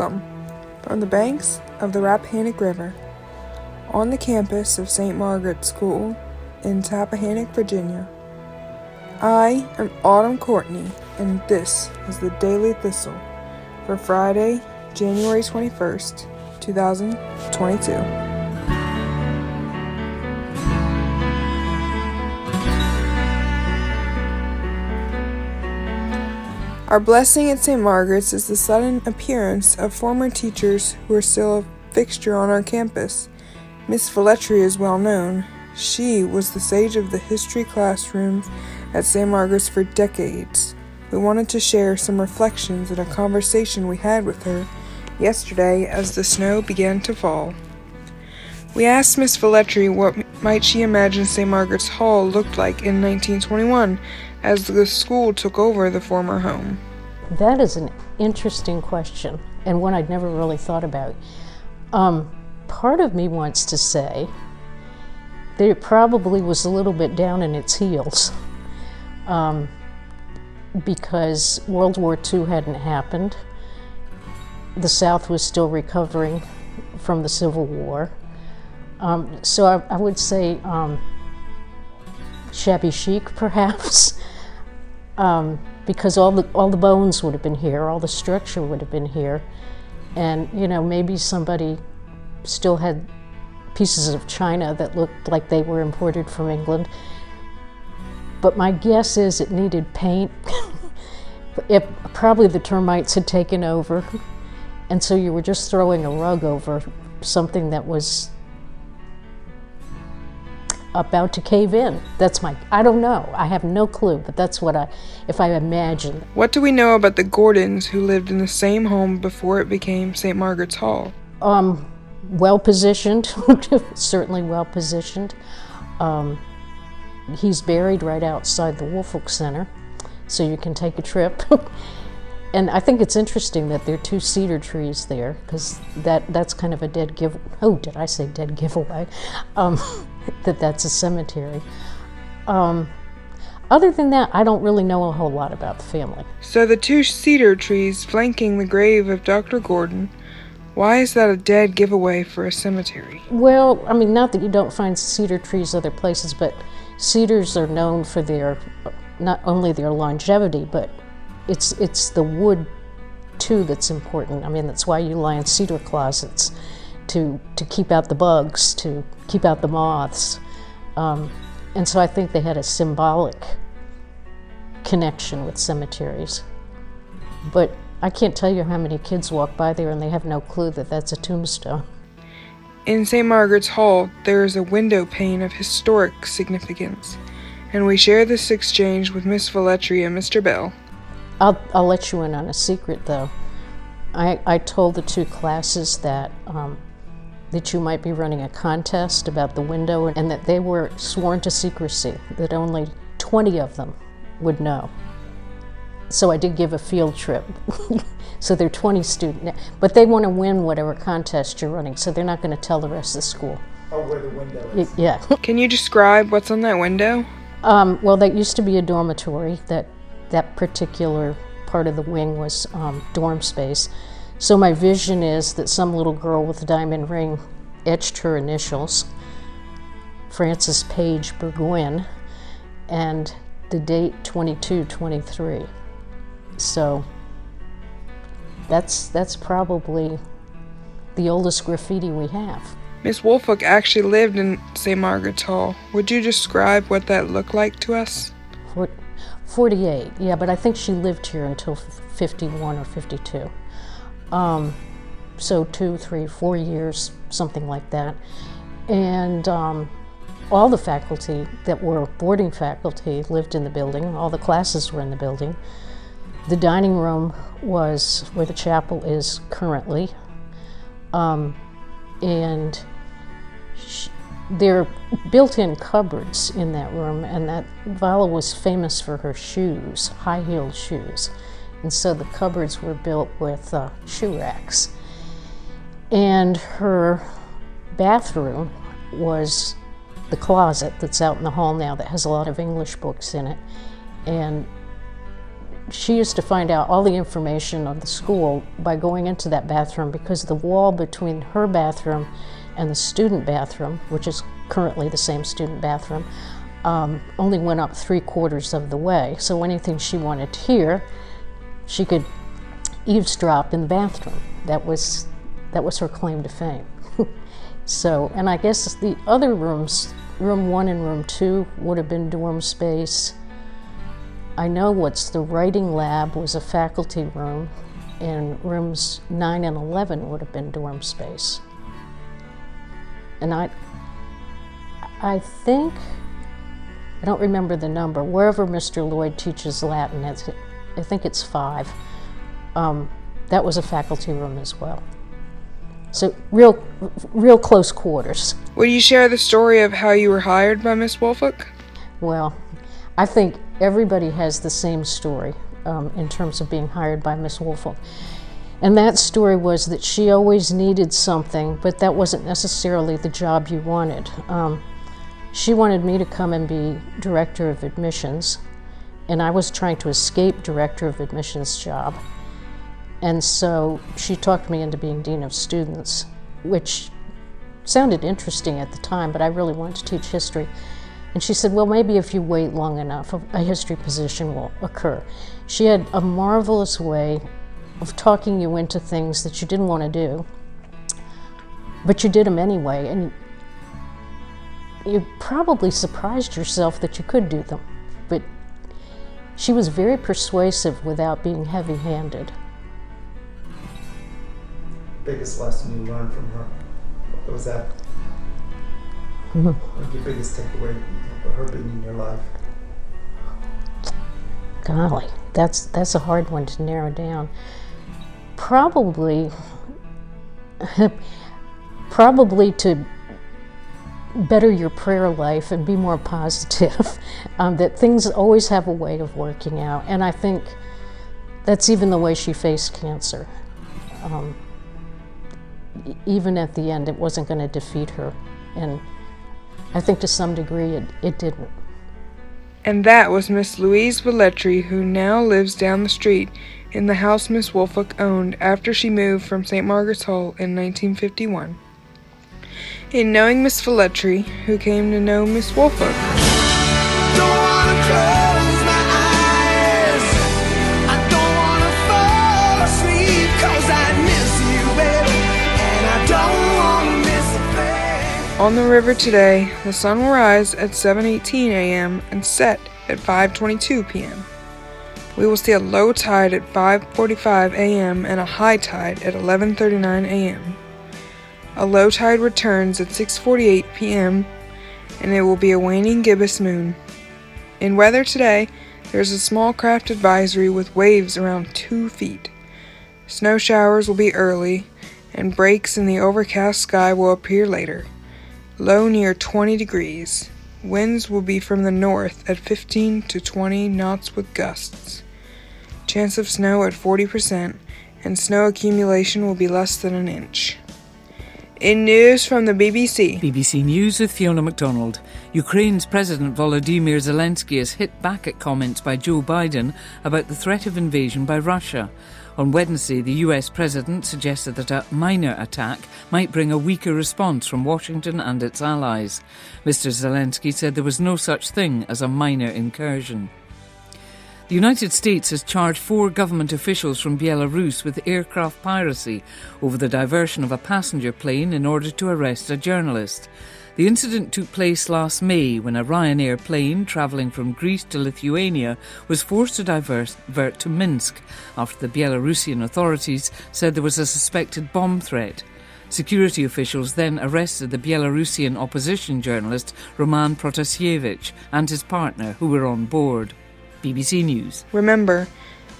Welcome from the banks of the Rappahannock River on the campus of St. Margaret's School in Tappahannock, Virginia. I am Autumn Courtney, and this is the Daily Thistle for Friday, January 21st, 2022. Our blessing at St. Margaret's is the sudden appearance of former teachers who are still a fixture on our campus. Miss Velletri is well known. She was the sage of the history classrooms at St. Margaret's for decades. We wanted to share some reflections in a conversation we had with her yesterday as the snow began to fall. We asked Miss Velletri what might she imagine St. Margaret's Hall looked like in 1921 as the school took over the former home. That is an interesting question and one I'd never really thought about. Um, part of me wants to say that it probably was a little bit down in its heels um, because World War II hadn't happened. The South was still recovering from the Civil War. Um, so I, I, would say um, shabby chic, perhaps, um, because all the all the bones would have been here, all the structure would have been here, and you know maybe somebody still had pieces of china that looked like they were imported from England. But my guess is it needed paint. it, probably the termites had taken over, and so you were just throwing a rug over something that was about to cave in. That's my, I don't know. I have no clue, but that's what I, if I imagine. What do we know about the Gordons who lived in the same home before it became St. Margaret's Hall? Um, well positioned, certainly well positioned. Um, he's buried right outside the Woolfolk Center, so you can take a trip. and I think it's interesting that there are two cedar trees there because that that's kind of a dead give. Oh, did I say dead giveaway? Um, that that's a cemetery. Um, other than that, I don't really know a whole lot about the family. So the two cedar trees flanking the grave of Dr. Gordon. Why is that a dead giveaway for a cemetery? Well, I mean, not that you don't find cedar trees other places, but cedars are known for their not only their longevity, but it's it's the wood too that's important. I mean, that's why you lie in cedar closets to to keep out the bugs, to keep out the moths, um, and so I think they had a symbolic connection with cemeteries. But I can't tell you how many kids walk by there and they have no clue that that's a tombstone. In St. Margaret's Hall, there is a window pane of historic significance, and we share this exchange with Miss Velletri and Mr. Bell. I'll, I'll let you in on a secret, though. I, I told the two classes that um, that you might be running a contest about the window and that they were sworn to secrecy, that only 20 of them would know. So I did give a field trip. so they're 20 students, but they want to win whatever contest you're running, so they're not going to tell the rest of the school. Oh, where the window is. Yeah. Can you describe what's on that window? Um, well, that used to be a dormitory that that particular part of the wing was um, dorm space. So my vision is that some little girl with a diamond ring etched her initials, Frances Page Burgoyne, and the date 2223. So that's that's probably the oldest graffiti we have. Miss Woolfolk actually lived in St. Margaret's Hall. Would you describe what that looked like to us? 48, yeah, but I think she lived here until 51 or 52. Um, so two, three, four years, something like that. And um, all the faculty that were boarding faculty lived in the building. All the classes were in the building. The dining room was where the chapel is currently. Um, and there are built-in cupboards in that room, and that Vala was famous for her shoes, high-heeled shoes. And so the cupboards were built with uh, shoe racks. And her bathroom was the closet that's out in the hall now that has a lot of English books in it. And she used to find out all the information of the school by going into that bathroom because the wall between her bathroom and the student bathroom, which is currently the same student bathroom, um, only went up three quarters of the way. So anything she wanted to hear, she could eavesdrop in the bathroom. That was that was her claim to fame. so, and I guess the other rooms, room one and room two, would have been dorm space. I know what's the writing lab was a faculty room, and rooms nine and eleven would have been dorm space. And I, I think, I don't remember the number. Wherever Mr. Lloyd teaches Latin, I think it's five. Um, that was a faculty room as well. So real, real close quarters. Would you share the story of how you were hired by Miss Woolfolk? Well, I think everybody has the same story um, in terms of being hired by Miss Woolfolk. And that story was that she always needed something, but that wasn't necessarily the job you wanted. Um, she wanted me to come and be director of admissions, and I was trying to escape director of admissions job. And so she talked me into being Dean of Students, which sounded interesting at the time, but I really wanted to teach history. And she said, Well, maybe if you wait long enough, a history position will occur. She had a marvelous way of talking you into things that you didn't want to do, but you did them anyway. And you probably surprised yourself that you could do them. She was very persuasive without being heavy handed biggest lesson you learned from her? What was that? Mm-hmm. What your biggest takeaway of her being in your life? Golly, that's that's a hard one to narrow down. Probably, probably to better your prayer life and be more positive. um, that things always have a way of working out, and I think that's even the way she faced cancer. Um, even at the end, it wasn't going to defeat her. And I think to some degree it, it didn't. And that was Miss Louise Velletri, who now lives down the street in the house Miss Woolfolk owned after she moved from St. Margaret's Hall in 1951. In knowing Miss Velletri, who came to know Miss Woolfolk, On the river today, the sun will rise at 7:18 a.m. and set at 5:22 p.m. We will see a low tide at 5:45 a.m. and a high tide at 11:39 a.m. A low tide returns at 6:48 p.m. and it will be a waning gibbous moon. In weather today, there is a small craft advisory with waves around 2 feet. Snow showers will be early and breaks in the overcast sky will appear later. Low near 20 degrees. Winds will be from the north at 15 to 20 knots with gusts. Chance of snow at 40%, and snow accumulation will be less than an inch. In news from the BBC. BBC News with Fiona MacDonald. Ukraine's President Volodymyr Zelensky has hit back at comments by Joe Biden about the threat of invasion by Russia. On Wednesday, the US president suggested that a minor attack might bring a weaker response from Washington and its allies. Mr. Zelensky said there was no such thing as a minor incursion. The United States has charged four government officials from Belarus with aircraft piracy over the diversion of a passenger plane in order to arrest a journalist. The incident took place last May when a Ryanair plane travelling from Greece to Lithuania was forced to divert to Minsk after the Belarusian authorities said there was a suspected bomb threat. Security officials then arrested the Belarusian opposition journalist Roman Protasiewicz and his partner, who were on board. BBC News. Remember,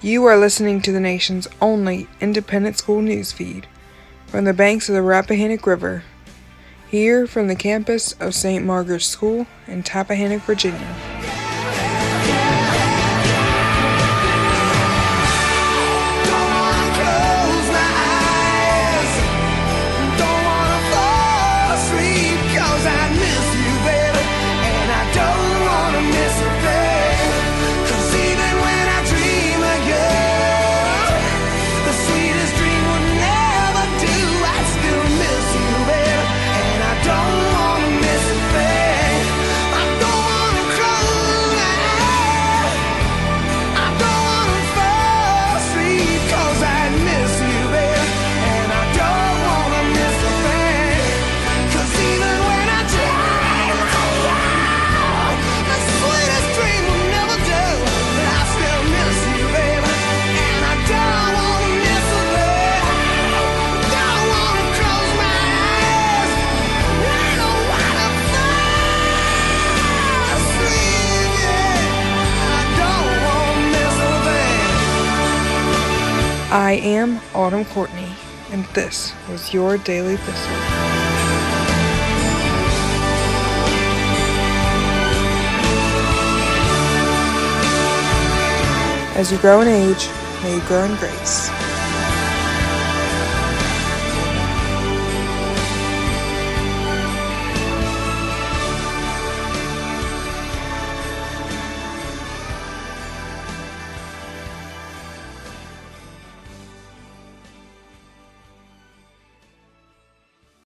you are listening to the nation's only independent school news feed from the banks of the Rappahannock River here from the campus of St. Margaret's School in Tappahannock, Virginia. I am Autumn Courtney, and this was your Daily Thistle. As you grow in age, may you grow in grace.